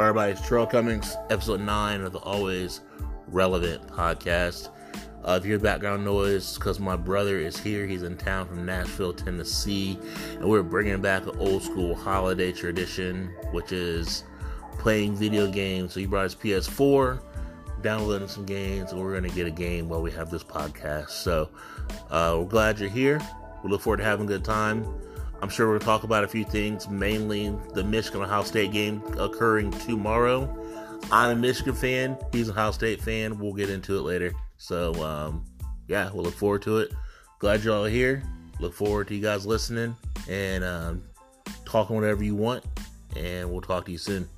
All right, everybody, it's Terrell Cummings, episode 9 of the Always Relevant podcast. Uh, if you hear background noise, because my brother is here. He's in town from Nashville, Tennessee, and we're bringing back an old school holiday tradition, which is playing video games. So he brought his PS4, downloading some games, and we're going to get a game while we have this podcast. So uh, we're glad you're here. We look forward to having a good time. I'm sure to talk about a few things, mainly the Michigan Ohio State game occurring tomorrow. I'm a Michigan fan. He's a Ohio State fan. We'll get into it later. So, um, yeah, we'll look forward to it. Glad y'all here. Look forward to you guys listening and um, talking whatever you want. And we'll talk to you soon.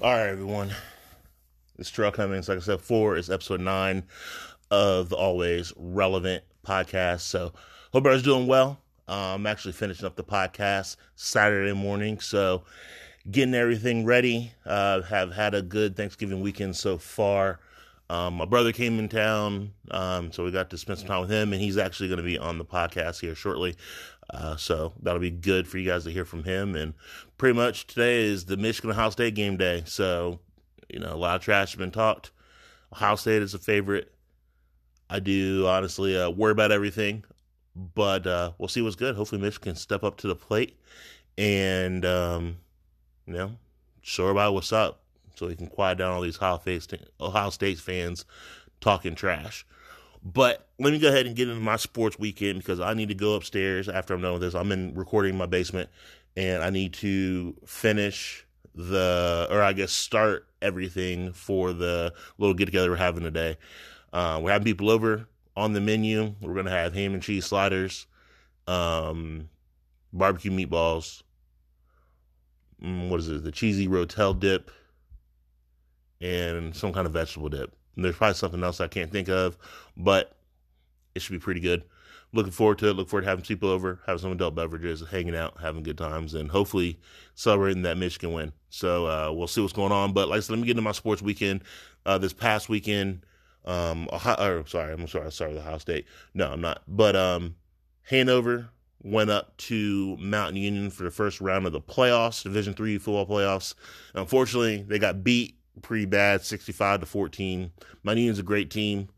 All right, everyone. This truck Cummings, like I said, four is episode nine of the Always Relevant podcast. So, hope everybody's doing well. Uh, I'm actually finishing up the podcast Saturday morning, so getting everything ready. Uh, have had a good Thanksgiving weekend so far. Um, my brother came in town, um, so we got to spend some time with him, and he's actually going to be on the podcast here shortly. Uh, so that'll be good for you guys to hear from him. And pretty much today is the Michigan Ohio State game day. So, you know, a lot of trash has been talked. Ohio State is a favorite. I do honestly uh, worry about everything, but uh, we'll see what's good. Hopefully, Michigan can step up to the plate and um, you know show about what's up, so we can quiet down all these Ohio State, Ohio State fans talking trash. But let me go ahead and get into my sports weekend because I need to go upstairs after I'm done with this. I'm in recording in my basement, and I need to finish the, or I guess start everything for the little get together we're having today. Uh, we're having people over on the menu. We're gonna have ham and cheese sliders, um, barbecue meatballs. Mm, what is it? The cheesy rotel dip, and some kind of vegetable dip. And there's probably something else I can't think of, but it should be pretty good. Looking forward to it. Look forward to having people over, having some adult beverages, hanging out, having good times, and hopefully celebrating that Michigan win. So uh, we'll see what's going on. But like I said, let me get into my sports weekend. Uh, this past weekend, um, Ohio, or sorry, I'm sorry, sorry, the Ohio State. No, I'm not. But um, Hanover went up to Mount Union for the first round of the playoffs, Division three football playoffs. Unfortunately, they got beat pretty bad, 65 to 14. Mount Union's a great team.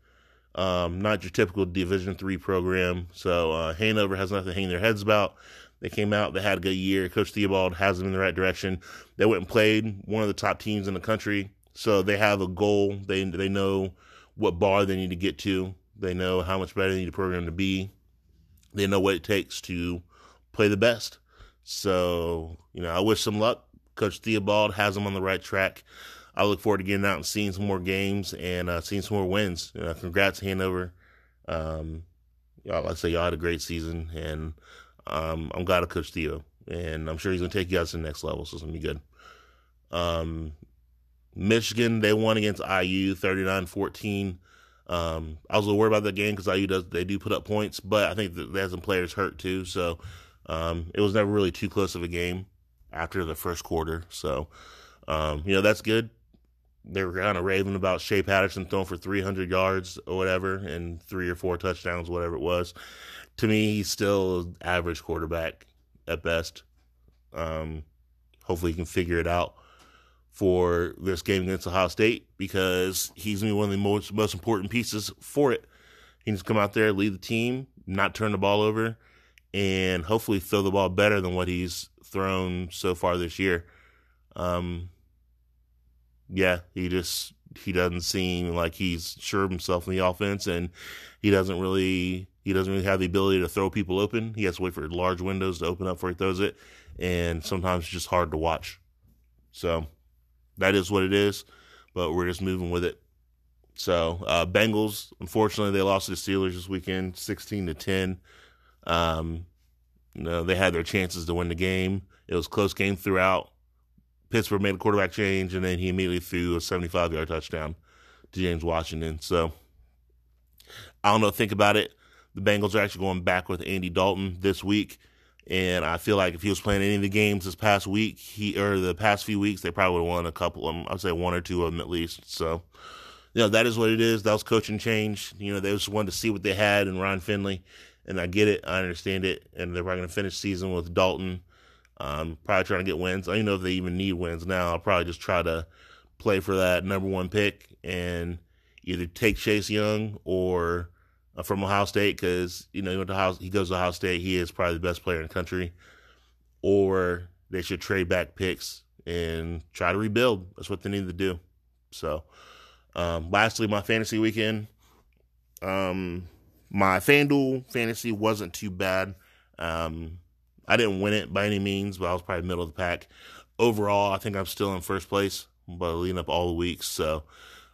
Um, not your typical Division three program. So uh, Hanover has nothing to hang their heads about. They came out, they had a good year. Coach Theobald has them in the right direction. They went and played one of the top teams in the country. So they have a goal. They they know what bar they need to get to. They know how much better they need the program to be. They know what it takes to play the best. So, you know, I wish them luck. Coach Theobald has them on the right track. I look forward to getting out and seeing some more games and uh, seeing some more wins. Uh, congrats, Hanover. Um, y'all, I say, y'all had a great season, and um, I'm glad of Coach Theo, and I'm sure he's going to take you guys to the next level, so it's going to be good. Um, Michigan, they won against IU 39 14. Um, I was a little worried about that game because IU does they do put up points, but I think that they had some players hurt too, so um, it was never really too close of a game after the first quarter. So um, you know that's good. They were kind of raving about Shea Patterson throwing for 300 yards or whatever and three or four touchdowns, whatever it was. To me, he's still average quarterback at best. Um, hopefully, he can figure it out for this game against Ohio State because he's going to be one of the most, most important pieces for it. He needs to come out there, lead the team, not turn the ball over, and hopefully throw the ball better than what he's thrown so far this year. Um, yeah, he just he doesn't seem like he's sure of himself in the offense, and he doesn't really he doesn't really have the ability to throw people open. He has to wait for large windows to open up before he throws it, and sometimes it's just hard to watch. So that is what it is, but we're just moving with it. So uh, Bengals, unfortunately, they lost to the Steelers this weekend, sixteen to ten. Um, they had their chances to win the game. It was close game throughout. Pittsburgh made a quarterback change, and then he immediately threw a seventy-five yard touchdown to James Washington. So I don't know. Think about it. The Bengals are actually going back with Andy Dalton this week. And I feel like if he was playing any of the games this past week, he or the past few weeks, they probably won a couple of them. I'd say one or two of them at least. So, you know, that is what it is. That was coaching change. You know, they just wanted to see what they had in Ryan Finley, and I get it, I understand it, and they're probably going to finish season with Dalton. Um, probably trying to get wins. I don't know if they even need wins now. I'll probably just try to play for that number one pick and either take Chase Young or from Ohio State because you know he went to Ohio, he goes to Ohio State. He is probably the best player in the country. Or they should trade back picks and try to rebuild. That's what they need to do. So, um, lastly, my fantasy weekend. Um, my FanDuel fantasy wasn't too bad. Um, I didn't win it by any means, but I was probably middle of the pack. Overall, I think I'm still in first place, but leading up all the weeks. So,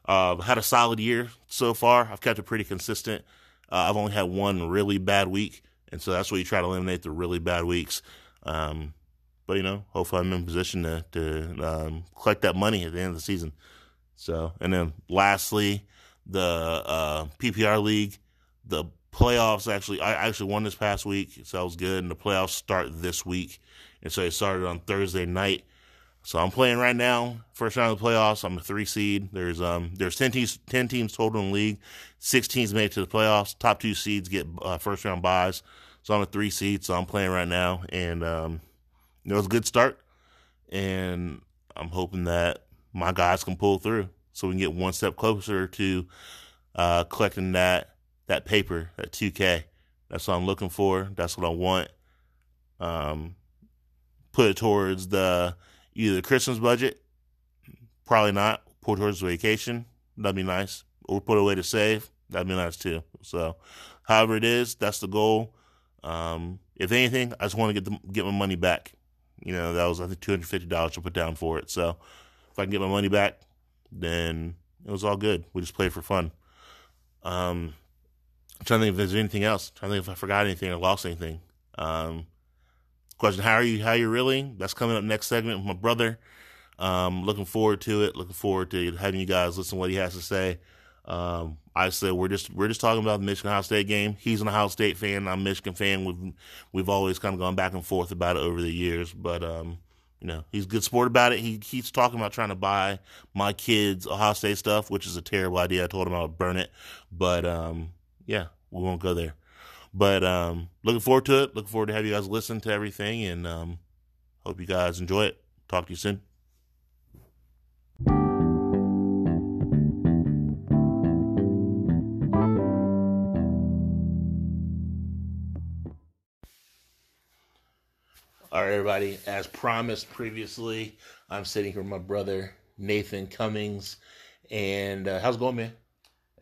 uh, had a solid year so far. I've kept it pretty consistent. Uh, I've only had one really bad week, and so that's where you try to eliminate the really bad weeks. Um, but you know, hopefully I'm in position to to um, collect that money at the end of the season. So, and then lastly, the uh, PPR league, the playoffs actually, I actually won this past week, so that was good. And the playoffs start this week, and so it started on Thursday night. So I'm playing right now. First round of the playoffs. I'm a three seed. There's um there's ten teams ten teams total in the league. Six teams made it to the playoffs. Top two seeds get uh, first round buys. So I'm a three seed. So I'm playing right now, and um, you know a good start. And I'm hoping that my guys can pull through, so we can get one step closer to uh, collecting that that paper, that 2K. That's what I'm looking for. That's what I want. Um, put it towards the either the Christmas budget, probably not. Put towards vacation, that'd be nice. Or put away to save, that'd be nice too. So, however it is, that's the goal. Um, if anything, I just want to get the, get my money back. You know, that was I think two hundred fifty dollars to put down for it. So, if I can get my money back, then it was all good. We just played for fun. Um, I'm trying to think if there's anything else. I'm trying to think if I forgot anything or lost anything. Um, question: How are you? How you really? That's coming up next segment with my brother. Um, looking forward to it. Looking forward to having you guys listen to what he has to say. Um, I said we're just we're just talking about the Michigan Ohio State game. He's an Ohio State fan. I'm a Michigan fan. We've we've always kind of gone back and forth about it over the years, but um, you know he's a good sport about it. He keeps talking about trying to buy my kids Ohio State stuff, which is a terrible idea. I told him I would burn it, but um, yeah, we won't go there. But um, looking forward to it. Looking forward to have you guys listen to everything, and um, hope you guys enjoy it. Talk to you soon. All right, everybody. As promised previously, I'm sitting here with my brother Nathan Cummings, and uh, how's it going, man?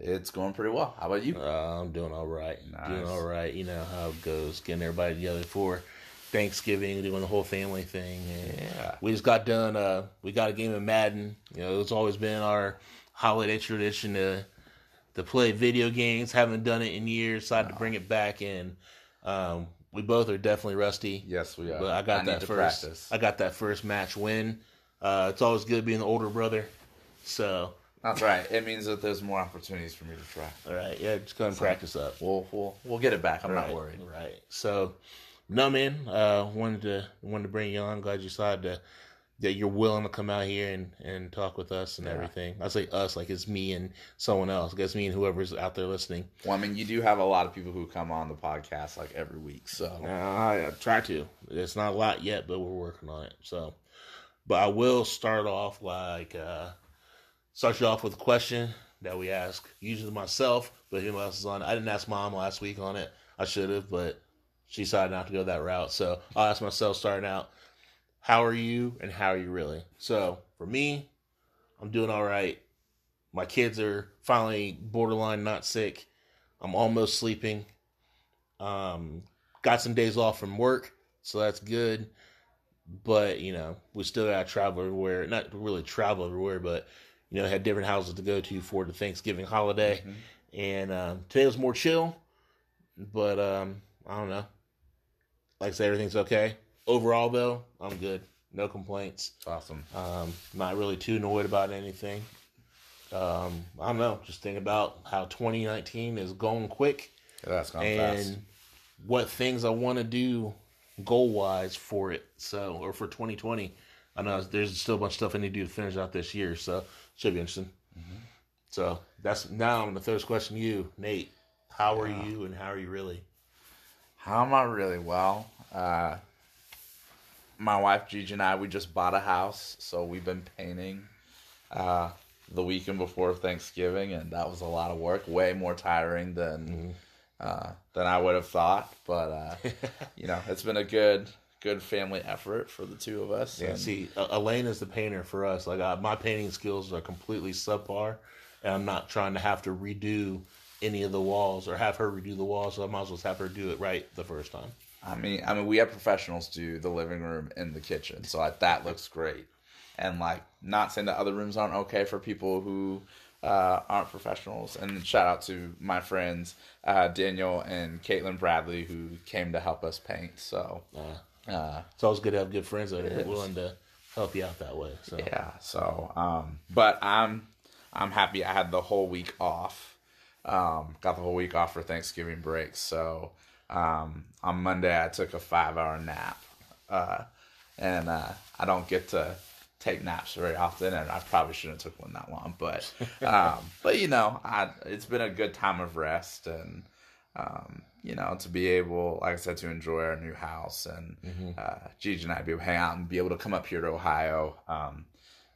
It's going pretty well. How about you? Uh, I'm doing all right. Nice. Doing all right. You know how it goes. Getting everybody together for Thanksgiving, doing the whole family thing. Yeah. We just got done. Uh, we got a game of Madden. You know, it's always been our holiday tradition to to play video games. Haven't done it in years. so Decided to bring it back, and um, we both are definitely rusty. Yes, we are. But I got need that first. practice. I got that first match win. Uh, it's always good being the older brother. So, That's right. It means that there's more opportunities for me to try. all right, yeah, just go and practice up. We'll we'll we'll get it back. I'm right, not worried. Right. So, no man, uh, wanted to wanted to bring you on. Glad you decided to that you're willing to come out here and, and talk with us and Yeah. everything. I say us like it's me and someone else. I guess me and whoever's out there listening. Well, I mean, you do have a lot of people who come on the podcast like every week, so Uh, I, I try to. It's not a lot yet, but we're working on it. So, but I will start off like uh, start you off with a question that we ask usually myself, but anyone else is on. I didn't ask mom last week on it. I should have, but she decided not to go that route. So I'll ask myself starting out. How are you and how are you really? So for me, I'm doing all right. My kids are finally borderline not sick. I'm almost sleeping. Um, got some days off from work, so that's good. But you know, we still gotta travel everywhere. Not really travel everywhere, but you know, had different houses to go to for the Thanksgiving holiday. Mhm. And um, today was more chill, but um, I don't know. Like I said, everything's okay. Overall, though, I'm good. No complaints. it's awesome. Um, not really too annoyed about anything. Um, I don't know. Just think about how 2019 is going quick Yeah, that's gone and fast. what things I want to do goal wise for it. So, or for 2020. I know there's still a bunch of stuff I need to do to finish out this year. So, should be interesting. So, that's now I'm the third question to you, Nate. How are Yeah. you and how are you really? How am I really well? Uh, my wife Gigi and I we just bought a house, so we've been painting uh, the weekend before Thanksgiving, and that was a lot of work, way more tiring than uh, than I would have thought. But uh, you know, it's been a good good family effort for the two of us. Yeah, and- see, Elaine is the painter for us. Like uh, my painting skills are completely subpar, and I'm not trying to have to redo any of the walls or have her redo the walls. So I might as well have her do it right the first time. I mean, I mean, we have professionals do the living room and the kitchen, so like, that looks great. And like, not saying that other rooms aren't okay for people who uh, aren't professionals. And shout out to my friends uh, Daniel and Caitlin Bradley who came to help us paint. So Uh, uh, it's always good to have good friends that are willing to help you out that way. So yeah, so um, but I'm I'm happy I had the whole week off. Um, got the whole week off for Thanksgiving break. So um, on Monday I took a five hour nap, uh, and uh, I don't get to take naps very often, and I probably shouldn't have took one that long. But um, but you know, I it's been a good time of rest and. Um, you know, to be able, like I said, to enjoy our new house and uh, Gigi and I be able to hang out and be able to come up here to Ohio. Um,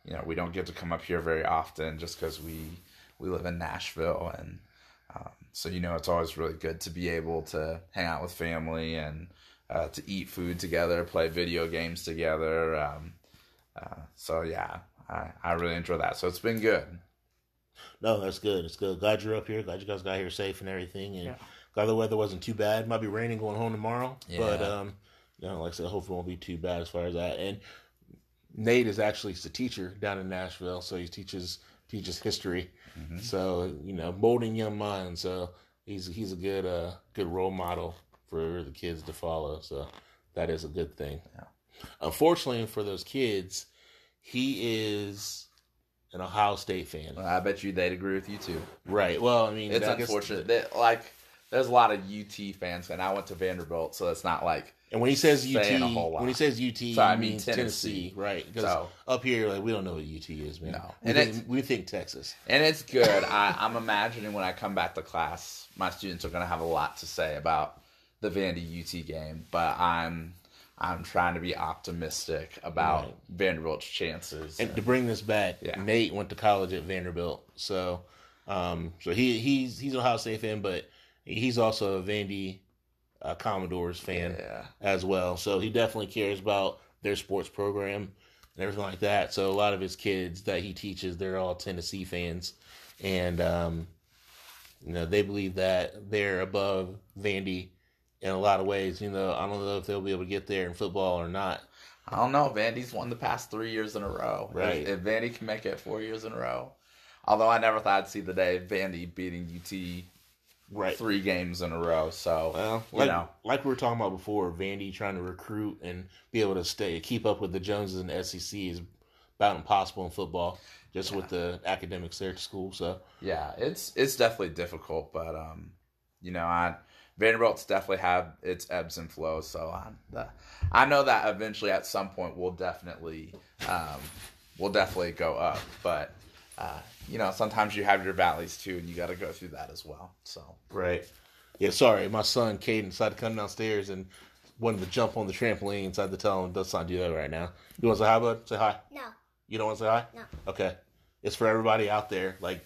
you know, we don't get to come up here very often just because we we live in Nashville, and um, so you know, it's always really good to be able to hang out with family and uh, to eat food together, play video games together. Um, uh, so yeah, I I really enjoy that. So it's been good. no, that's good. It's good. Glad you're up here. Glad you guys got here safe and everything. And Yeah. Glad the weather wasn't too bad. Might be raining going home tomorrow, but um, you know, like I said, hopefully it won't be too bad as far as that. And Nate is actually a teacher down in Nashville, so he teaches teaches history. Mm-hmm. So you know, molding young minds. So he's he's a good uh good role model for the kids to follow. So that is a good thing. Yeah. Unfortunately for those kids, he is an Ohio State fan. I bet you they'd agree with you too. Right. Well, I mean, It's unfortunate that like there's a lot of UT fans, and I went to Vanderbilt, so it's not like And when he says UT, a whole lot. when he says UT, So, I mean means Tennessee. Tennessee, right? Because So- up here, like we don't know what UT is, man. No. we And think, we think Texas. And it's good. I, I'm imagining when I come back to class, my students are going to have a lot to say about the Vandy UT game, but I'm I'm trying to be optimistic about Right. Vanderbilt's chances. And to bring this back, Yeah. Nate went to college at Vanderbilt, so um, so he he's he's Ohio State fan, but he's also a Vandy uh, Commodores fan yeah, as well. So he definitely cares about their sports program and everything like that. So a lot of his kids that he teaches, they're all Tennessee fans, and um, you know they believe that they're above Vandy in a lot of ways. You know, I don't know if they'll be able to get there in football or not. I don't know. Vandy's won the past three years in a row. If- Right. If, Vandy can make it four years in a row, although I never thought I'd see the day Vandy beating UT Right. three games in a row. So Well, you like, know, like we were talking about before, Vandy trying to recruit and be able to stay keep up with the Joneses in the SEC is about impossible in football, just with the academics there at school. So Yeah, it's it's definitely difficult, but um, you know, I Vanderbilt's definitely have its ebbs and flows. So I, the, I know that eventually at some point we'll definitely um, we'll definitely go up, but uh, you know, sometimes you have your valleys too, and you got to go through that as well. So Right. Yeah, sorry. My son, Caden, decided to come downstairs and wanted to jump on the trampoline. So I had to tell him, let's not do that right now. You want to say hi, bud? Say hi. No. You don't want to say hi? No. Okay. It's for everybody out there. Like,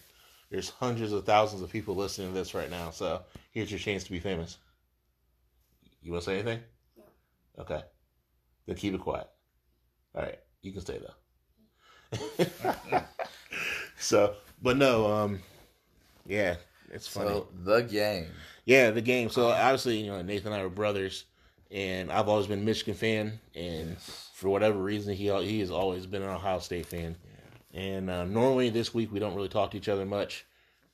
there's hundreds of thousands of people listening to this right now. So here's your chance to be famous. You want to say anything? No. Okay. Then keep it quiet. All right. You can stay, though. so, but no, um, yeah, it's funny. so the game. Yeah, the game. So obviously, you know, Nathan and I were brothers, and I've always been a Michigan fan, and for whatever reason, he he has always been an Ohio State fan. And uh, normally this week we don't really talk to each other much,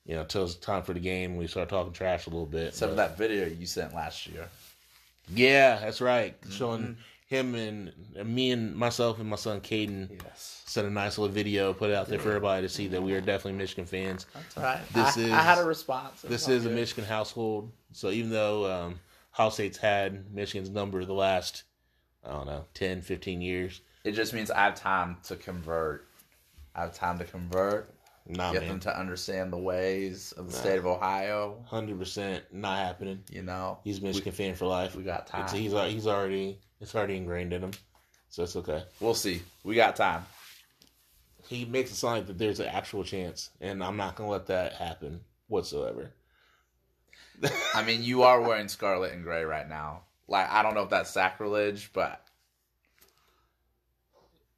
you know, until it's time for the game. We start talking trash a little bit. Except for that video you sent last year. Yeah, that's right. Showing him and, and me and myself and my son Caden Yes. sent a nice little video, put it out there for everybody to see that we are definitely Michigan fans. That's right. This I, is- I had a response. It This was is a. Michigan household. So even though um, Ohio State's had Michigan's number the last, I don't know, 10, 15 years. It just means I have time to convert. I have time to convert. Nah, get man. them to understand the ways of the Nah. state of Ohio. Hundred percent not happening. You know, He's a Michigan fan for life. we got time. It's, he's he's already it's already ingrained in him, so it's okay. we'll see. We got time. He makes it sound like that there's an actual chance, and I'm not gonna let that happen whatsoever. I mean, you are wearing scarlet and gray right now. Like, I don't know if that's sacrilege, but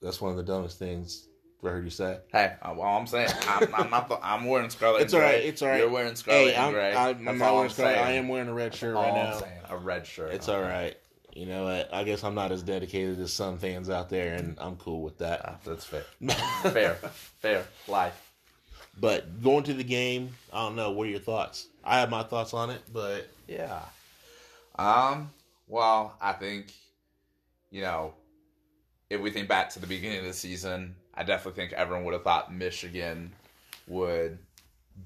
That's one of the dumbest things I heard you say. hey, uh, well, I'm saying I'm, I'm not. The, I'm wearing scarlet. It's and all right. It's all right. You're wearing scarlet Hey, and I'm, gray. I'm, That's not wearing scarlet. saying. I am wearing a red shirt right I'm now. saying, a red shirt. It's all right. You know what? I guess I'm not as dedicated as some fans out there, and I'm cool with that. Ah, that's fair. fair, fair. Life. But going to the game, I don't know. What are your thoughts? I have my thoughts on it, but Yeah. Um. Well, I think, you know, if we think back to the beginning of the season, I definitely think everyone would have thought Michigan would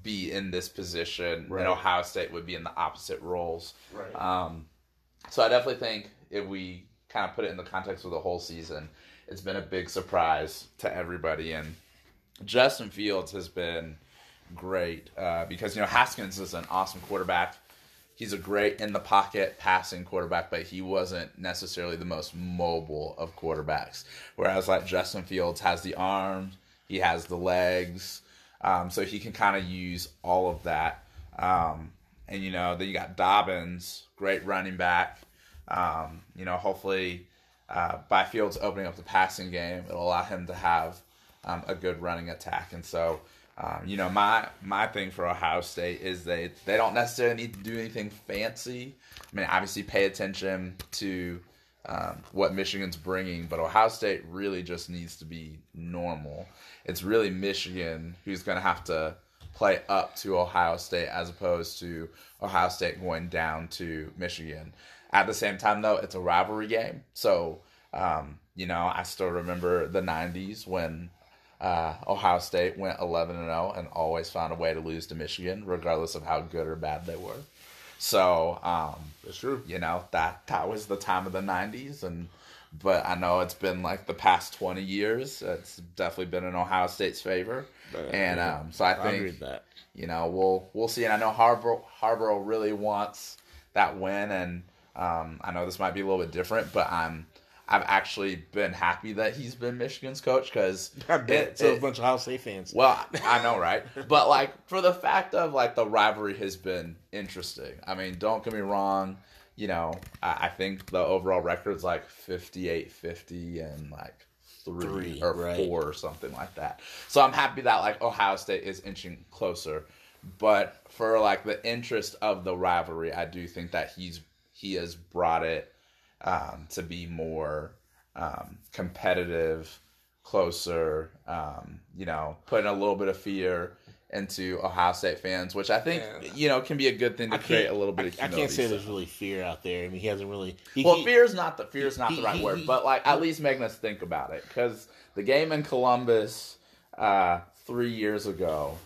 be in this position, Right. and Ohio State would be in the opposite roles. right. Um, so I definitely think if we kind of put it in the context of the whole season, it's been a big surprise to everybody. And Justin Fields has been great uh, because you know Haskins is an awesome quarterback. He's a great in the pocket passing quarterback, but he wasn't necessarily the most mobile of quarterbacks. Whereas like Justin Fields has the arms, he has the legs, um, so he can kind of use all of that. Um, and you know, then you got Dobbins, great running back. Um, you know, hopefully uh, by Fields opening up the passing game, it'll allow him to have um, a good running attack. And so, um, you know, my my thing for Ohio State is they they don't necessarily need to do anything fancy. I mean, obviously, pay attention to um, what Michigan's bringing, but Ohio State really just needs to be normal. It's really Michigan who's going to have to play up to Ohio State as opposed to Ohio State going down to Michigan. At the same time, though, it's a rivalry game. So, um, you know, I still remember the 90s when uh, Ohio State went 11 and 0 and always found a way to lose to Michigan, regardless of how good or bad they were. So, um, That's true. you know that that was the time of the 90s and but i know it's been like the past 20 years it's definitely been in ohio state's favor and um so i think that. you know we'll we'll see and i know harbaugh harbaugh really wants that win and um i know this might be a little bit different but i'm i've actually been happy that he's been michigan's coach because I bet so a bunch of Ohio State fans. well, I know, right? But like for the fact of like the rivalry has been interesting. I mean, don't get me wrong. You know, I, I think the overall record's like 58-50 and like three, Three, or right. four or something like that. So I'm happy that like Ohio State is inching closer. But for like the interest of the rivalry, I do think that he's he has brought it um, to be more um, competitive, closer. Um, you know, putting a little bit of fear into Ohio State fans, which I think Yeah. you know can be a good thing to create a little bit I, of I can't say so. there's really fear out there. I mean, he hasn't really. He, Well, he- fear is not the fear is not he- the right word, but like at least making us think about it because the game in Columbus uh, three years ago,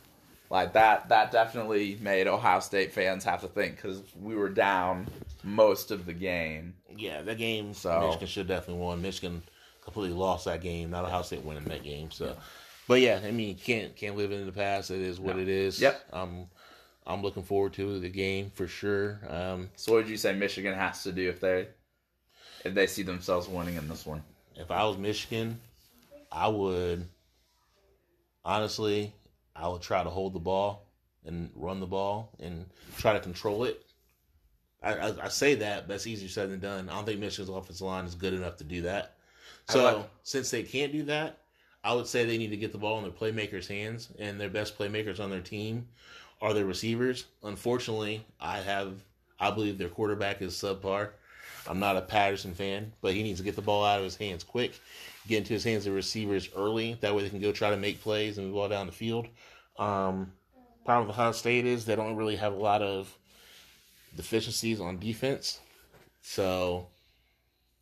like that, that definitely made Ohio State fans have to think because we were down most of the game. Yeah, that game. So- Michigan should definitely won. Michigan completely lost that game. Not Ohio State winning that game. So, but yeah, I mean, you can't can't live in the past. It is what No. it is. Yep. I'm I'm looking forward to the game for sure. Um, So, what would you say Michigan has to do if they if they see themselves winning in this one? if I was Michigan, I would honestly, I would try to hold the ball and run the ball and try to control it. I, I, I say that, but that's easier said than done. I don't think Michigan's offensive line is good enough to do that. So like- since they can't do that, I would say they need to get the ball in their playmakers' hands, and their best playmakers on their team are their receivers. Unfortunately, I have I believe their quarterback is subpar. I'm not a Patterson fan, but he needs to get the ball out of his hands quick, get into his hands of receivers early. That way they can go try to make plays and ball down the field. Um, problem with Ohio State is they don't really have a lot of deficiencies on defense. So,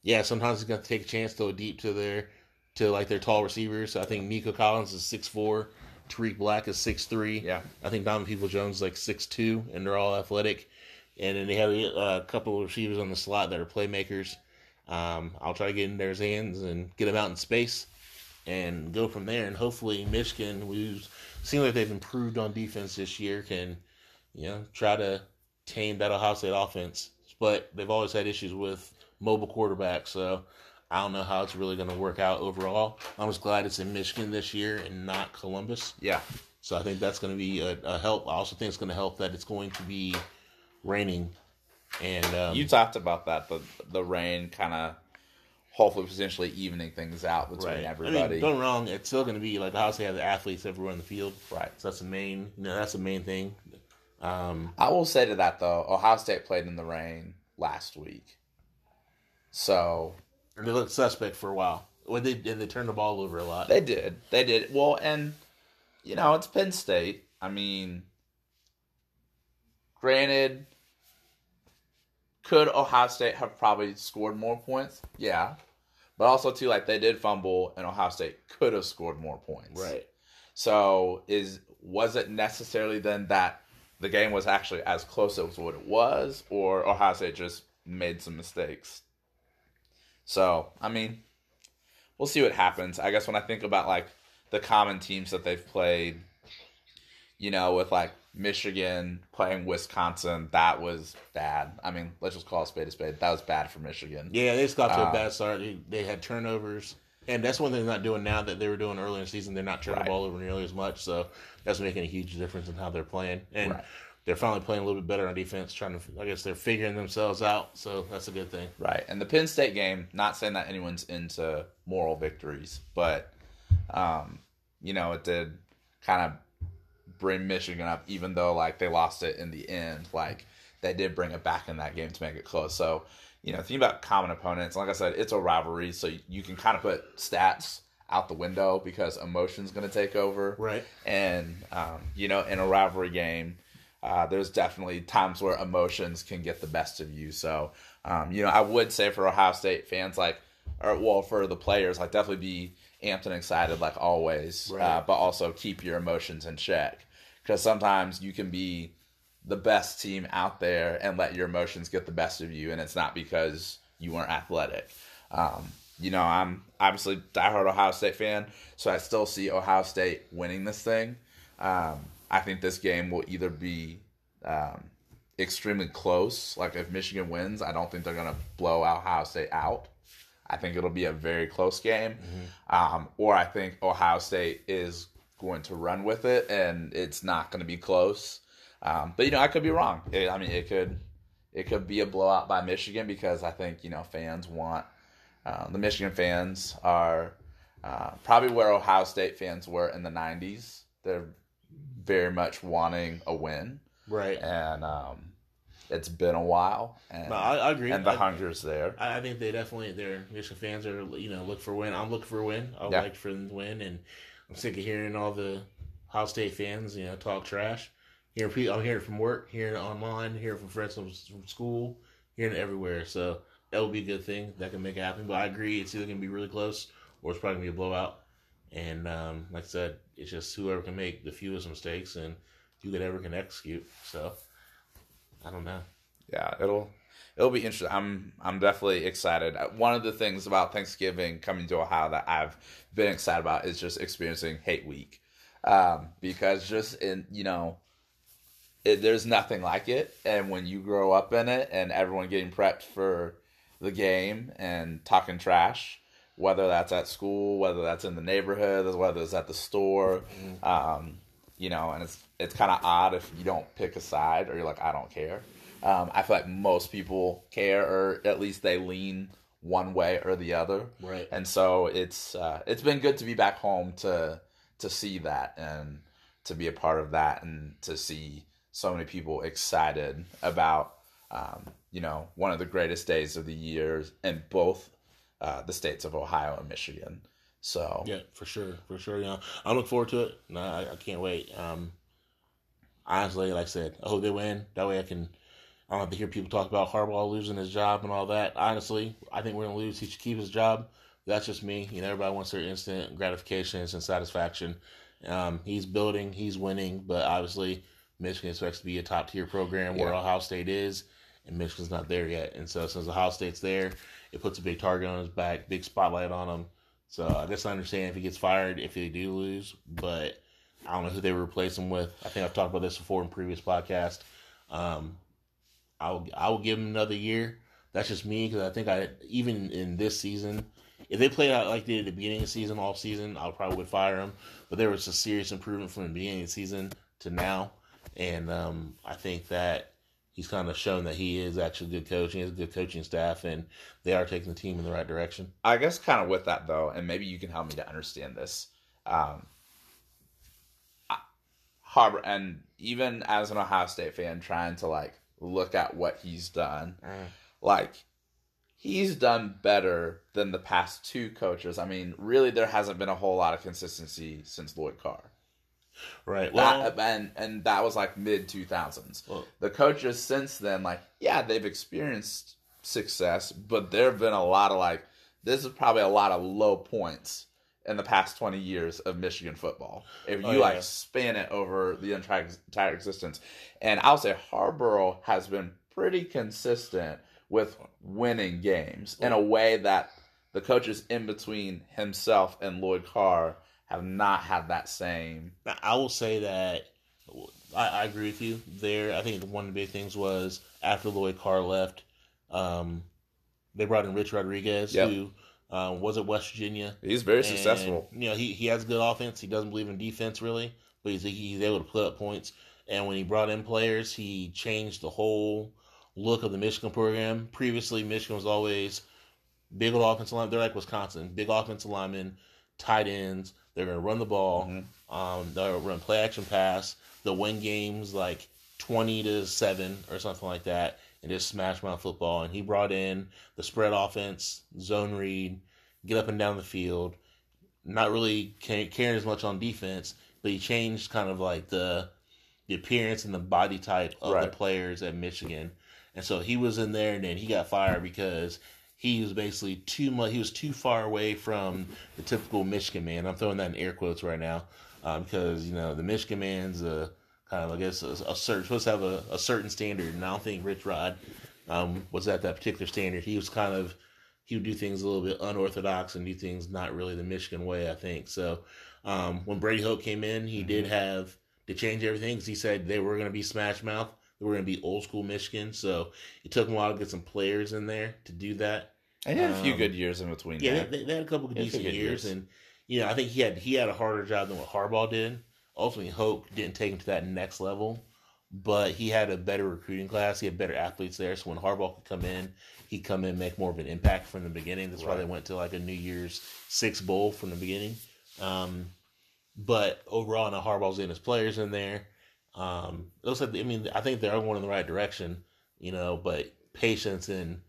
yeah, sometimes it's going to take a chance to go deep to their to like their tall receivers. I think Nico Collins is six four, Tarik Black is six three. Yeah. I think Donovan Peoples-Jones is like six two, and they're all athletic. And then they have a couple of receivers on the slot that are playmakers. Um, I'll try to get in their hands and get them out in space. and go from there. And hopefully, Michigan, who's seems like they've improved on defense this year, can you know try to tame that Ohio State offense. But they've always had issues with mobile quarterbacks, so I don't know how it's really going to work out overall. I'm just glad it's in Michigan this year and not Columbus. Yeah. So I think that's going to be a, a help. I also think it's going to help that it's going to be raining. And um, You talked about that the the rain kind of hopefully potentially evening things out between right. everybody. I mean, don't wrong. It's still going to be like Ohio State has the athletes everywhere in the field. Right. So that's the main. You know, that's the main thing. Um, I will say to that though, Ohio State played in the rain last week, so they looked suspect for a while. When they and they turned the ball over a lot. they did, they did well, and you know it's Penn State. I mean, granted, could Ohio State have probably scored more points? Yeah, but also too like they did fumble, and Ohio State could have scored more points. right. So is was it necessarily then that the game was actually as close as what it was, or Ohio State just made some mistakes? So I mean, we'll see what happens. I guess when I think about like the common teams that they've played, you know, with like Michigan playing Wisconsin, that was bad. I mean, let's just call a spade a spade. That was bad for Michigan. Yeah, they just got to a um, bad start. They, they had turnovers, and that's one thing they're not doing now that they were doing earlier in the season. They're not turning Right. the ball over nearly as much, so that's making a huge difference in how they're playing. And Right. They're finally playing a little bit better on defense. Trying to, I guess, they're figuring themselves out. So that's a good thing. Right. And the Penn State game, not saying that anyone's into moral victories, but um, you know, it did kind of bring Michigan up, even though like they lost it in the end. Like they did bring it back in that game to make it close. So, you know, think about common opponents. Like I said, it's a rivalry, so you can kind of put stats out the window because emotion's going to take over. Right. And um, you know, in a rivalry game, uh, there's definitely times where emotions can get the best of you. So, um, you know, I would say for Ohio State fans, like, or well, for the players, like, definitely be amped and excited, like always, uh, but also keep your emotions in check because sometimes you can be the best team out there and let your emotions get the best of you, and it's not because you weren't athletic. Um, you know, I'm obviously diehard Ohio State fan, so I still see Ohio State winning this thing. Um, I think this game will either be um, extremely close. Like if Michigan wins, I don't think they're going to blow Ohio State out. I think it'll be a very close game. Um, or I think Ohio State is going to run with it and it's not going to be close. Um, but you know, I could be wrong. It, I mean, it could it could be a blowout by Michigan because I think you know fans want uh, the Michigan fans are uh, probably where Ohio State fans were in the '90s. They're very much wanting a win, Right. and um, it's been a while, and, No, I, I agree. and the I- hunger's there. I, think they definitely their Michigan fans are you know look for a win. I'm looking for a win. I Yeah. like for them to win, and I'm sick of hearing all the Ohio State fans you know talk trash. Hearing people, I'm hearing it from work, hearing it online, hearing from friends from, from school, hearing it everywhere. So that would be a good thing that can make it happen. But I agree, it's either gonna be really close or it's probably gonna be a blowout. And um, like I said, it's just whoever can make the fewest mistakes and whoever can ever can execute. So I don't know. yeah, it'll it'll be interesting. I'm I'm definitely excited. Uh, One of the things about Thanksgiving coming to Ohio that I've been excited about is just experiencing Hate Week, um, because just in you know, it, there's nothing like it, and when you grow up in it, and everyone getting prepped for the game and talking trash. Whether that's at school, whether that's in the neighborhood, whether it's at the store, um, you know, and it's it's kind of odd if you don't pick a side or you're like, I don't care. Um, I feel like most people care, or at least they lean one way or the other. Right. And so it's uh, it's been good to be back home to to see that and to be a part of that and to see so many people excited about um, you know one of the greatest days of the year in both uh, the states of Ohio and Michigan. So Yeah, for sure, for sure. You know, I look forward to it. No, I, I can't wait. Um, honestly, like I said, I hope they win. That way, I can. I don't have to hear people talk about Harbaugh losing his job and all that. Honestly, I think we're gonna lose. He should keep his job. That's just me. You know, everybody wants their instant gratifications and satisfaction. Um, he's building, he's winning, but obviously, Michigan expects to be a top tier program where Yeah. Ohio State is, and Michigan's not there yet. And so, since Ohio State's there, it puts a big target on his back, big spotlight on him. So I guess I understand if he gets fired if they do lose, but I don't know who they replace him with. I think I've talked about this before in previous podcast. Um, I will I will give him another year. That's just me because I think I even in this season, if they played out like they did at the beginning of the season, all season, I probably would fire him. But there was a serious improvement from the beginning of the season to now, and um, I think that he's kind of shown that he is actually a good coach. He has a good coaching staff, and they are taking the team in the right direction. I guess kind of with that though, and maybe you can help me to understand this. Um, I- Harbaugh, and even as an Ohio State fan, trying to like look at what he's done, like he's done better than the past two coaches. I mean, really, there hasn't been a whole lot of consistency since Lloyd Carr. Right. Well, That, and and that was like mid two thousands. Well- The coaches since then, like yeah, they've experienced success, but there have been a lot of like this is probably a lot of low points in the past twenty years of Michigan football. If oh, you Oh, yeah. like span it over the entire entire existence, and I'll say Harbaugh has been pretty consistent with winning games in a way that the coaches in between himself and Lloyd Carr have not had that same I will say that I, I agree with you there. I think one of the big things was after Lloyd Carr left, um, they brought in Rich Rodriguez, Yep. who um, was at West Virginia. He's very And, successful. You know, he, he has good offense. He doesn't believe in defense really, but he's he's able to put up points. And when he brought in players, he changed the whole look of the Michigan program. Previously, Michigan was always big old offensive line. They're like Wisconsin, big offensive linemen, tight ends. They're going to run the ball. Mhm. Um, they'll run play action pass. They'll win games like twenty to seven or something like that, and just smash mouth football. And he brought in the spread offense, zone read, get up and down the field. Not really caring as much on defense, but he changed kind of like the the appearance and the body type of the players at Michigan. And so he was in there, and then he got fired because he was basically too much. He was too far away from the typical Michigan man. I'm throwing that in air quotes right now um, because you know the Michigan man's a kind of I guess a, a certain supposed to have a, a certain standard, and I don't think Rich Rod um, was at that particular standard. He was kind of he would do things a little bit unorthodox and do things not really the Michigan way. I think so. Um, when Brady Hoke came in, he did have to change everything 'cause he said they were going to be Smash Mouth. Were going to be old school Michigan. So it took him a while to get some players in there to do that. And he had a few Um, good years in between. Yeah, they, they had a couple of Yeah, it's a decent good years, years. and you know I think he had he had a harder job than what Harbaugh did. Ultimately, Hoke didn't take him to that next level, but he had a better recruiting class. He had better athletes there, so when Harbaugh could come in, he'd come in and make more of an impact from the beginning. That's why they went to like a New Year's Six bowl from the beginning. Um, but overall, now Harbaugh's in his players in there. Um, looks like I mean I think they're going in the right direction, you know. But patience and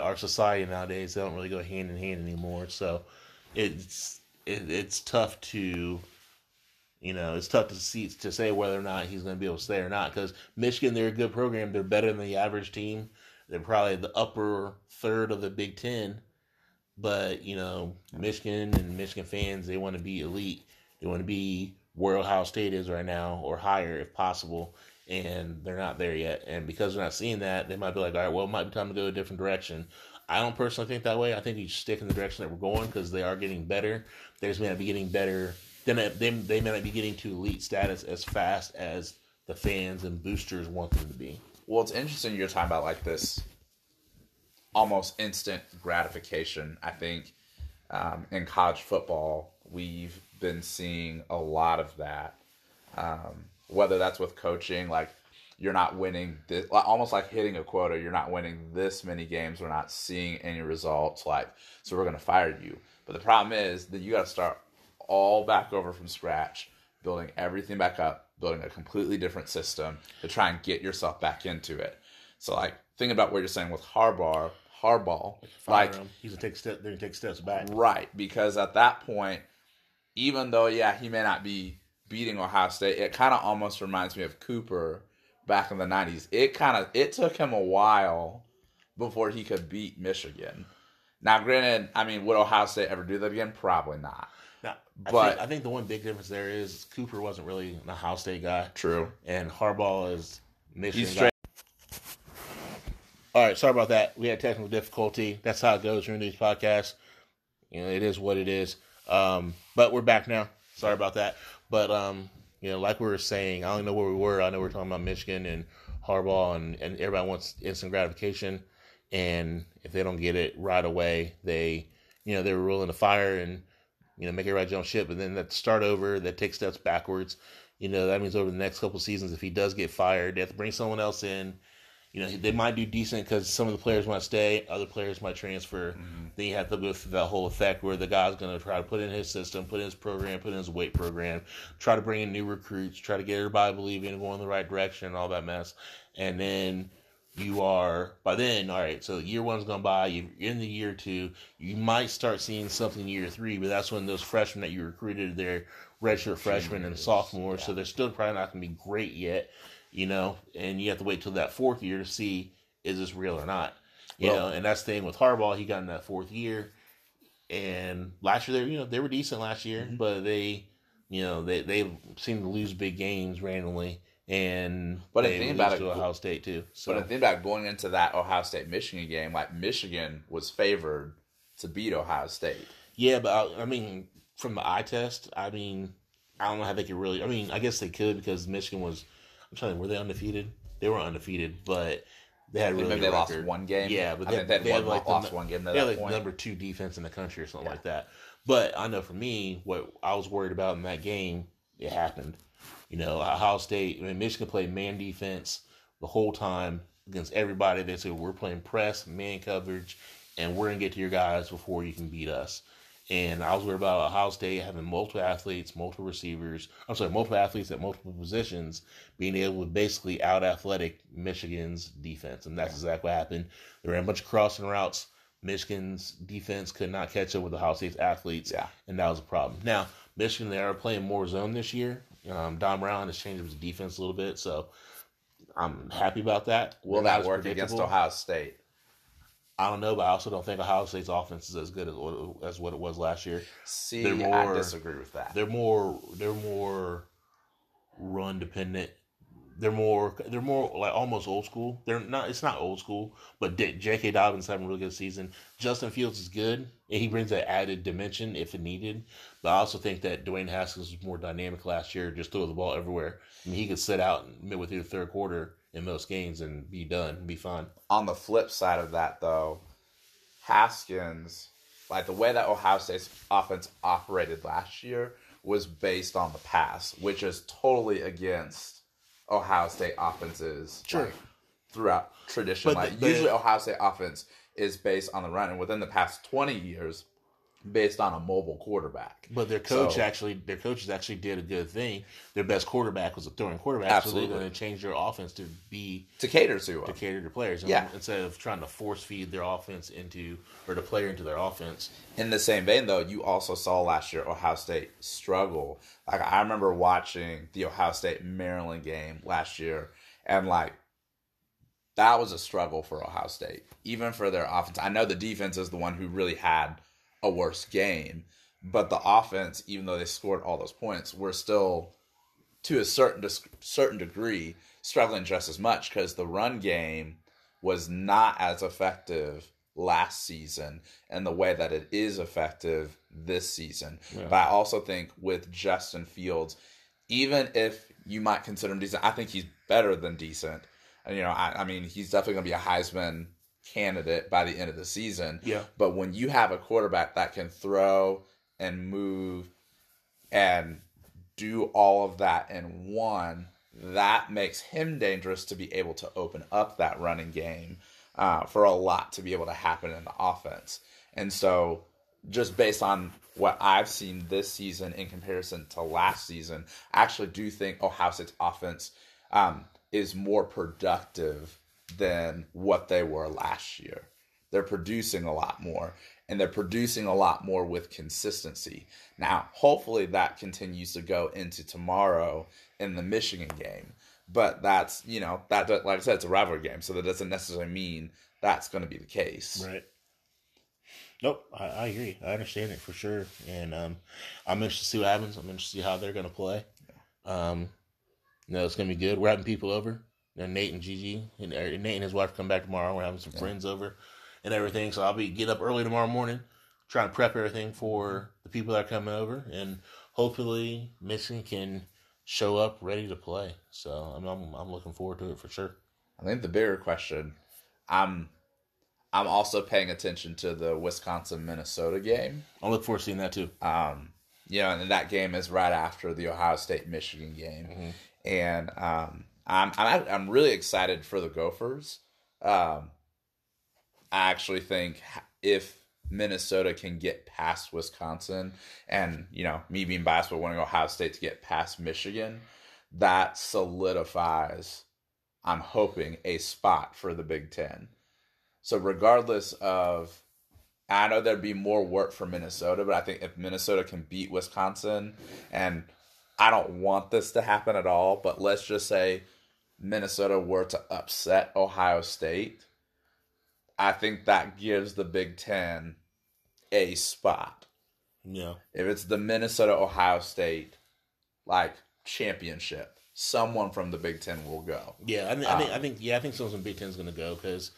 our society nowadays they don't really go hand in hand anymore. So it's it, it's tough to you know it's tough to see to say whether or not he's going to be able to stay or not because Michigan they're a good program. They're better than the average team. They're probably the upper third of the Big Ten. But you know, Michigan and Michigan fans, they want to be elite. They want to be where Ohio State is right now, or higher if possible. And they're not there yet. And because they're not seeing that, they might be like, all right, well, it might be time to go a different direction. I don't personally think that way. I think you stick in the direction that we're going because they are getting better. They just may not be getting better. Then they, they may not be getting to elite status as fast as the fans and boosters want them to be. Well, it's interesting you're talking about like this almost instant gratification. I think um, in college football, we've been seeing a lot of that. Um, whether that's with coaching, like you're not winning this, almost like hitting a quota. You're not winning this many games. We're not seeing any results. Like, so we're going to fire you. But the problem is that you got to start all back over from scratch, building everything back up, building a completely different system to try and get yourself back into it. So, like, think about what you're saying with Harbaugh, Harbaugh, like. He's gonna take step. They're gonna take steps back. Right, because at that point, even though yeah, he may not be beating Ohio State, it kind of almost reminds me of Cooper back in the '90s. It kind of it took him a while before he could beat Michigan. Now, granted, I mean, would Ohio State ever do that again? Probably not. Now, I But- think, I think the one big difference there is Cooper wasn't really an Ohio State guy, True. and Harbaugh is Michigan. He's guy. All right, sorry about that. We had technical difficulty. That's how it goes during these podcasts. You know, it is what it is. Um, but we're back now. Sorry about that. But um, you know, like we were saying, I don't know where we were. I know we are talking about Michigan and Harbaugh, and, and everybody wants instant gratification. And if they don't get it right away, they, you know, they were willing the fire and, you know, make everybody jump ship. But then that start over, that take steps backwards. You know, that means over the next couple seasons, if he does get fired, they have to bring someone else in you know, they might do decent because some of the players might stay, other players might transfer. Mm-hmm. Then you have to go through that whole effect where the guy's going to try to put in his system, put in his program, put in his weight program, try to bring in new recruits, try to get everybody believing and going in the right direction and all that mess. And then you are, by then, all right, so year one's gone by, you're in the year two, you might start seeing something year three, but that's when those freshmen that you recruited, they're redshirt freshmen and sophomores, yeah. so they're still probably not going to be great yet you know, and you have to wait till that fourth year to see is this real or not. You well, know, and that's the thing with Harbaugh. He got in that fourth year, and last year they, you know, they were decent last year, mm-hmm. but they, you know, they they seem to lose big games randomly, and but they think about it, to Ohio State too. So. But the thing about going into that Ohio State Michigan game, like Michigan was favored to beat Ohio State. Yeah, but I, I mean, from the eye test, I mean, I don't know how they could really. I mean, I guess they could because Michigan was I'm trying. Were they undefeated? They were undefeated, but they had really. Maybe they lost one game. Yeah, but they, they, they had like lost the, one game. They had like point. number two defense in the country or something yeah. like that. But I know for me, what I was worried about in that game, it happened. You know, Ohio State, I mean, Michigan played man defense the whole time against everybody. They said we're playing press, man coverage, and we're gonna get to your guys before you can beat us. And I was worried about Ohio State having multiple athletes, multiple receivers. I'm sorry, multiple athletes at multiple positions, being able to basically out athletic Michigan's defense. And that's yeah. exactly what happened. They ran a bunch of crossing routes. Michigan's defense could not catch up with Ohio State's athletes. Yeah. And that was a problem. Now, Michigan, they are playing more zone this year. Um, Don Brown has changed his defense a little bit. So I'm happy about that. Will that work against Ohio State? I don't know, but I also don't think Ohio State's offense is as good as what, as what it was last year. See, they're more, I disagree with that. They're more they're more run dependent. They're more they're more like almost old school. They're not. It's not old school, but J.K. Dobbins having a really good season. Justin Fields is good, and he brings that added dimension if it needed. But I also think that Dwayne Haskins was more dynamic last year. Just throw the ball everywhere. I mean, he could sit out and midway through the third quarter in most games and be done, be fine. On the flip side of that, though, Haskins, like the way that Ohio State's offense operated last year, was based on the pass, which is totally against Ohio State offenses. Sure. Like, throughout tradition, but like the, usually Ohio State offense is based on the run, and within the past twenty years, based on a mobile quarterback. But their coach so, actually, their coaches actually did a good thing. Their best quarterback was a throwing quarterback, absolutely. so they're going to change their offense to be to cater to to cater to players. And yeah. instead of trying to force feed their offense into or the player into their offense. In the same vein, though, you also saw last year Ohio State struggle. Like I remember watching the Ohio State Maryland game last year, and like that was a struggle for Ohio State, even for their offense. I know the defense is the one who really had a worse game. But the offense, even though they scored all those points, were still to a certain certain degree struggling just as much because the run game was not as effective last season and the way that it is effective this season. Yeah. But I also think with Justin Fields, even if you might consider him decent, I think he's better than decent. And you know, I, I mean, he's definitely going to be a Heisman candidate by the end of the season. Yeah. But when you have a quarterback that can throw and move and do all of that in one, that makes him dangerous to be able to open up that running game uh, for a lot to be able to happen in the offense. And so, just based on what I've seen this season in comparison to last season, I actually do think Ohio State's offense um, is more productive than what they were last year. They're producing a lot more and they're producing a lot more with consistency. Now, hopefully that continues to go into tomorrow in the Michigan game. But that's, you know, that like I said it's a rivalry game, so that doesn't necessarily mean that's going to be the case. Right. Nope, I, I, agree. I understand it for sure, and um, I'm interested to see what happens. I'm interested to see how they're going to play. Um, know, it's going to be good. We're having people over. And Nate and Gigi and uh, Nate and his wife come back tomorrow. We're having some yeah. friends over and everything. So I'll be get up early tomorrow morning, trying to prep everything for the people that are coming over, and hopefully Michigan can show up ready to play. So I'm I'm, I'm looking forward to it for sure. I think the bigger question, I'm I'm also paying attention to the Wisconsin Minnesota game. I look forward to seeing that too. Um, you know, and that game is right after the Ohio State Michigan game, Mm-hmm. and um, I'm I'm I'm really excited for the Gophers. Um, I actually think if Minnesota can get past Wisconsin, and you know, me being biased, but wanting Ohio State to get past Michigan, that solidifies. I'm hoping a spot for the Big Ten. So regardless of I know there'd be more work for Minnesota, but I think if Minnesota can beat Wisconsin, and I don't want this to happen at all, but let's just say Minnesota were to upset Ohio State, I think that gives the Big Ten a spot. Yeah, If it's the Minnesota Ohio State like championship, someone from the Big Ten will go. yeah. I, think I think I think yeah. I think someone from Big Ten is going to go because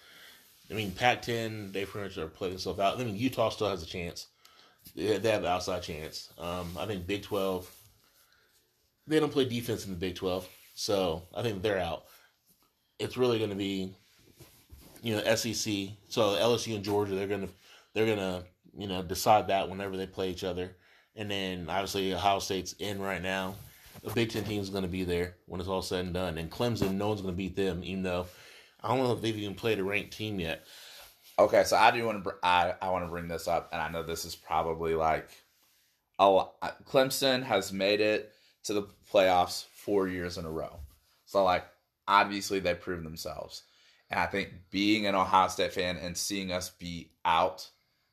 I mean Pac-10 they pretty much are playing themselves out. I mean Utah still has a chance. They they have the outside chance. Um, I think Big Twelve. They don't play defense in the Big Twelve, so I think they're out. It's really going to be, you know, SEC. So LSU and Georgia, they're gonna they're gonna you know decide that whenever they play each other, and then obviously Ohio State's in right now. The Big Ten team is going to be there when it's all said and done, and Clemson, no one's going to beat them, even though I don't know if they've even played a ranked team yet. Okay, so I do want to I I want to bring this up, and I know this is probably like a lot. Clemson has made it to the playoffs four years in a row, so like obviously they proved themselves, and I think being an Ohio State fan and seeing us be out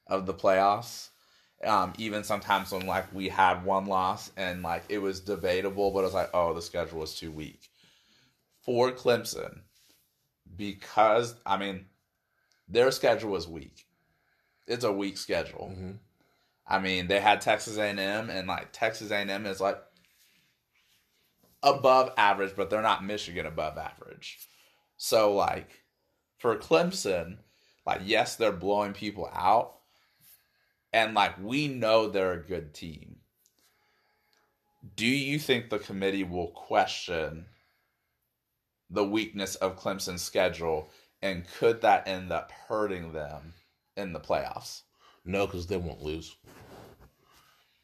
of the playoffs, um, even sometimes when like we had one loss and like it was debatable, but it was like oh the schedule was too weak for Clemson because I mean their schedule was weak. It's a weak schedule. Mhm. I mean, they had Texas A&M, and like Texas A&M is like above average, but they're not Michigan above average. So like for Clemson, like yes, they're blowing people out, and like we know they're a good team. Do you think the committee will question the weakness of Clemson's schedule, and could that end up hurting them in the playoffs? No, because they won't lose.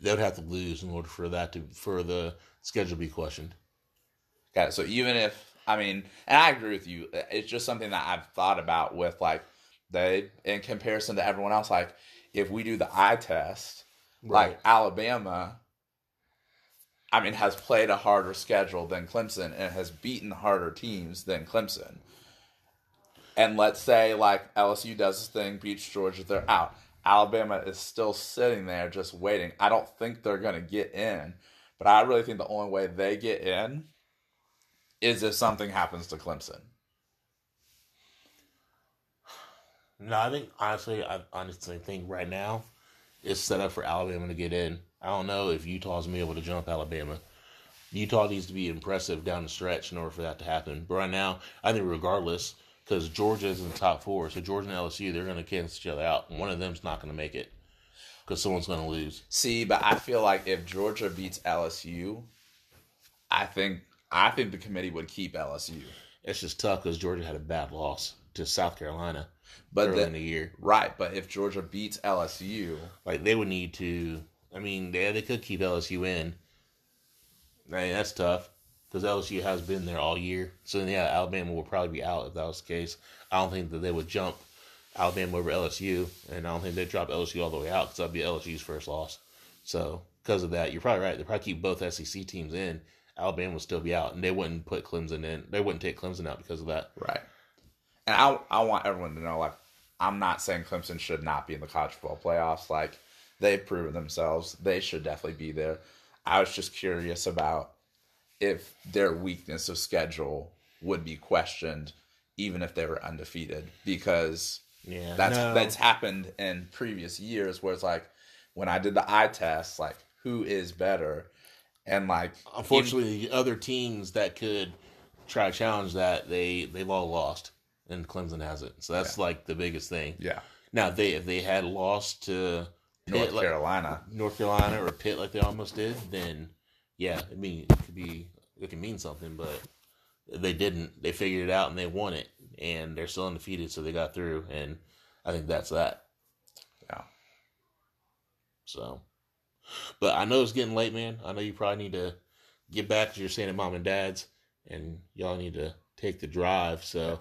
They would have to lose in order for that to for the schedule to be questioned. Okay, so even if I mean, and I agree with you, uh, it's just something that I've thought about with like they in comparison to everyone else. Like if we do the eye test, Right. like Alabama, I mean, has played a harder schedule than Clemson and has beaten harder teams than Clemson. And let's say like LSU does this thing, beats Georgia, they're out. Alabama is still sitting there just waiting. I don't think they're gonna get in, but I really think the only way they get in is if something happens to Clemson. No, I think honestly, I honestly think right now it's set up for Alabama to get in. I don't know if Utah's gonna be able to jump Alabama. Utah needs to be impressive down the stretch in order for that to happen. But right now, I think regardless, because Georgia is in the top four, so Georgia and LSU they're gonna cancel each other out. One of them's not gonna make it because someone's gonna lose. See, but I feel like if Georgia beats LSU, I think I think the committee would keep LSU. It's just tough because Georgia had a bad loss to South Carolina But early the, in the year. right, but if Georgia beats LSU, Like they would need to. I mean, they they could keep LSU in. I mean, that's tough because LSU has been there all year. So yeah, Alabama will probably be out if that was the case. I don't think that they would jump Alabama over LSU, and I don't think they'd drop LSU all the way out because that'd be LSU's first loss. So because of that, you're probably right. They probably keep both SEC teams in. Alabama would still be out, and they wouldn't put Clemson in. They wouldn't take Clemson out because of that. right? And I I want everyone to know like I'm not saying Clemson should not be in the college football playoffs. Like they've proven themselves, they should definitely be there. I was just curious about if their weakness of schedule would be questioned, even if they were undefeated, because Yeah, That's no. that's happened in previous years where it's like when I did the eye test, like who is better, and like Unfortunately, the other teams that could try to challenge that, they they've all lost, and Clemson hasn't. So that's like the biggest thing. yeah, Now, they if they had lost to North like- Carolina. North Carolina or Pitt like they almost did, then yeah, I mean it could be it can mean something, but they didn't. They figured it out and they won it, and they're still undefeated, so they got through, and I think that's that. Yeah. So, but I know it's getting late, man. I know you probably need to get back to your staying at mom and dad's, and y'all need to take the drive. So,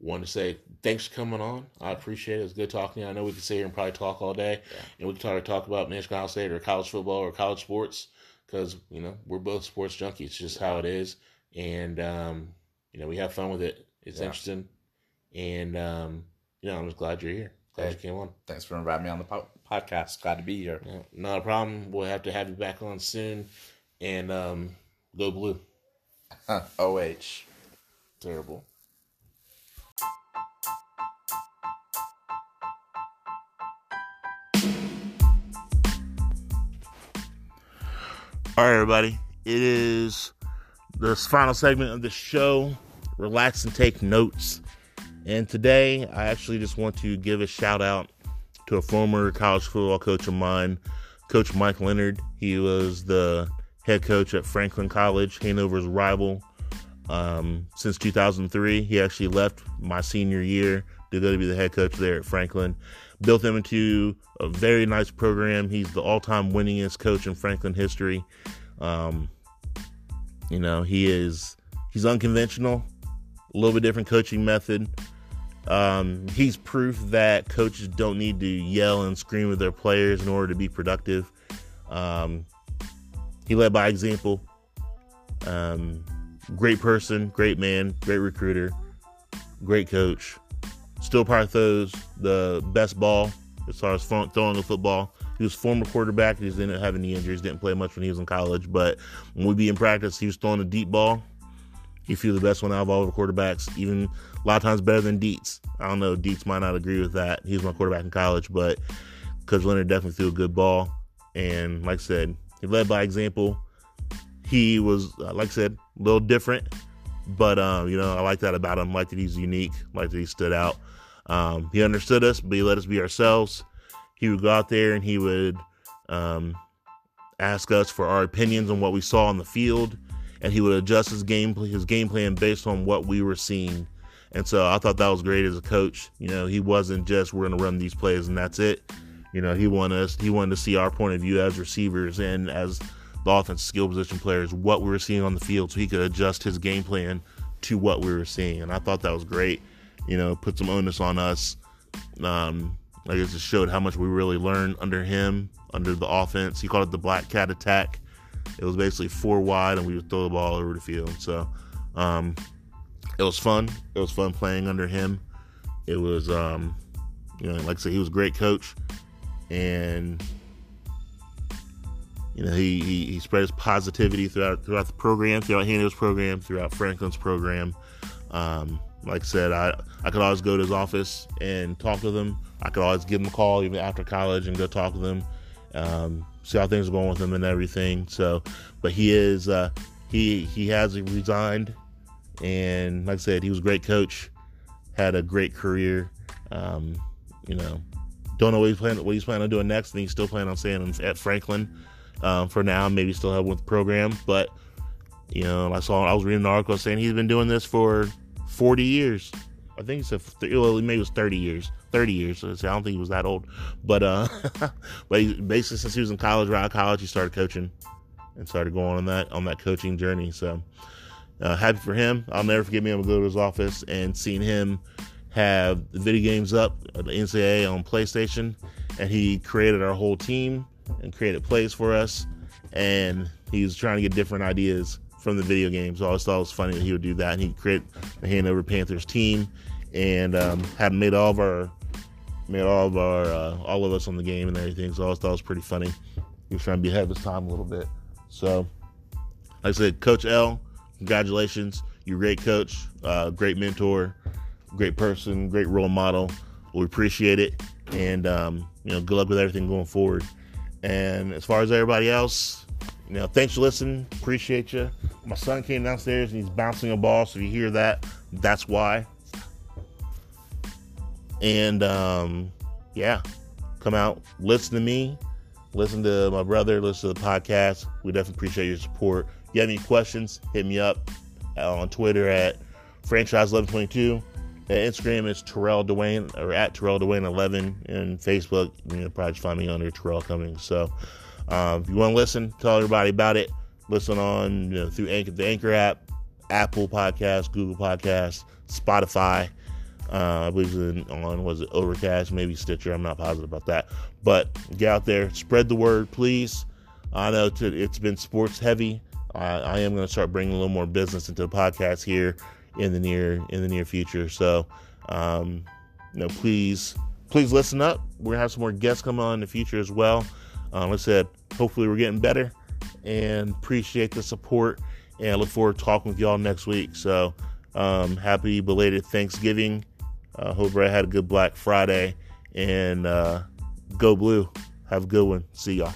wanted to say thanks for coming on. I appreciate it. It's good talking to you. I know we could sit here and probably talk all day, Yeah. and we can try to talk about Michigan State or college football or college sports because you know we're both sports junkies. It's just how it is, and um, you know we have fun with it. It's Yeah. interesting, and um, you know I'm just glad you're here. Glad Hey. you came on. Thanks for inviting me on the po- podcast. Glad to be here. Yeah, not a problem. We'll have to have you back on soon. And um, go blue. OH. Terrible. All right, everybody. It is this final segment of the show. Relax and take notes. And today, I actually just want to give a shout out to a former college football coach of mine, Coach Mike Leonard. He was the head coach at Franklin College, Hanover's rival, um, since 2003. He actually left my senior year to go to be the head coach there at Franklin. Built them into a very nice program. He's the all-time winningest coach in Franklin history. Um, you know, he is he's unconventional, a little bit different coaching method. Um, he's proof that coaches don't need to yell and scream at their players in order to be productive. Um, he led by example. Um, great person, great man, great recruiter, great coach. Still probably throws the best ball as far as throwing the football. He was former quarterback. He ended up having knee injuries. Didn't play much when he was in college. But when we'd be in practice, he was throwing a deep ball. He threw the best one out of all the quarterbacks. Even a lot of times better than Dietz. I don't know. Dietz might not agree with that. He was my quarterback in college, but Coach Leonard definitely threw a good ball. And like I said, he led by example. He was, uh, like I said, a little different, but um, you know, I like that about him. Like that he's unique. Like that he stood out. Um, he understood us, but he let us be ourselves. He would go out there and he would um, ask us for our opinions on what we saw on the field, and he would adjust his game his game plan based on what we were seeing. And so I thought that was great as a coach. You know, he wasn't just we're going to run these plays and that's it. You know, he wanted us he wanted to see our point of view as receivers and as the offense skill position players, what we were seeing on the field, so he could adjust his game plan to what we were seeing. And I thought that was great. You know, put some onus on us. Um, I guess it showed how much we really learned under him, under the offense. He called it the black cat attack. It was basically four wide, and we would throw the ball over the field. So um, it was fun. It was fun playing under him. It was, um, you know, like I said, he was a great coach, and you know, he, he, he spread his positivity throughout throughout the program, throughout Hanover's program, throughout Franklin's program. Um, like I said, I I could always go to his office and talk to them. I could always give him a call even after college and go talk to them, um, see how things are going with him and everything. So, but he is uh, he he has resigned, and like I said, he was a great coach, had a great career. Um, you know, don't know what he's planning what he's planning on doing next, and he's still planning on staying at Franklin um, for now. Maybe still have with the program, but you know, I saw I was reading an article saying he's been doing this for 40 years. I think he said well, maybe it was 30 years. 30 years. So I don't think he was that old, but uh, but he, basically since he was in college, of college, he started coaching and started going on that on that coaching journey. So uh, happy for him. I'll never forget being able to go to his office and seeing him have the video games up, uh, the NCAA on PlayStation, and he created our whole team and created plays for us. And he was trying to get different ideas from the video games. So I always thought it was funny that he would do that. And he created the Hanover Panthers team and um, had made all of our made all of our uh, all of us on the game and everything. So I always thought it was pretty funny. He was trying to be ahead of his time a little bit. So, like I said, Coach L, congratulations. You're a great coach, uh, great mentor, great person, great role model. We appreciate it, and um, you know, good luck with everything going forward. And as far as everybody else, you know, thanks for listening. Appreciate you. My son came downstairs and he's bouncing a ball, so if you hear that, that's why. And um, yeah, come out, listen to me, listen to my brother, listen to the podcast. We definitely appreciate your support. If you have any questions, hit me up on Twitter at franchise1122. Instagram is Terrell Dwayne or at Terrell Dwayne 11 and Facebook you know probably find me under Terrell Cummings. So um, if you want to listen, tell everybody about it. Listen on you know, through Anchor, the Anchor app, Apple Podcast, Google Podcast, Spotify. Uh, I believe it's on was it Overcast, maybe Stitcher. I'm not positive about that, but get out there, spread the word, please. I know it's been sports heavy. I, I am going to start bringing a little more business into the podcast here in the near in the near future. So, um, you know, please please listen up. We're gonna have some more guests come on in the future as well. Um, like I said, hopefully we're getting better, and appreciate the support. And I look forward to talking with y'all next week. So, um, happy belated Thanksgiving. Uh, hope everybody had a good Black Friday, and uh, go blue. Have a good one. See y'all.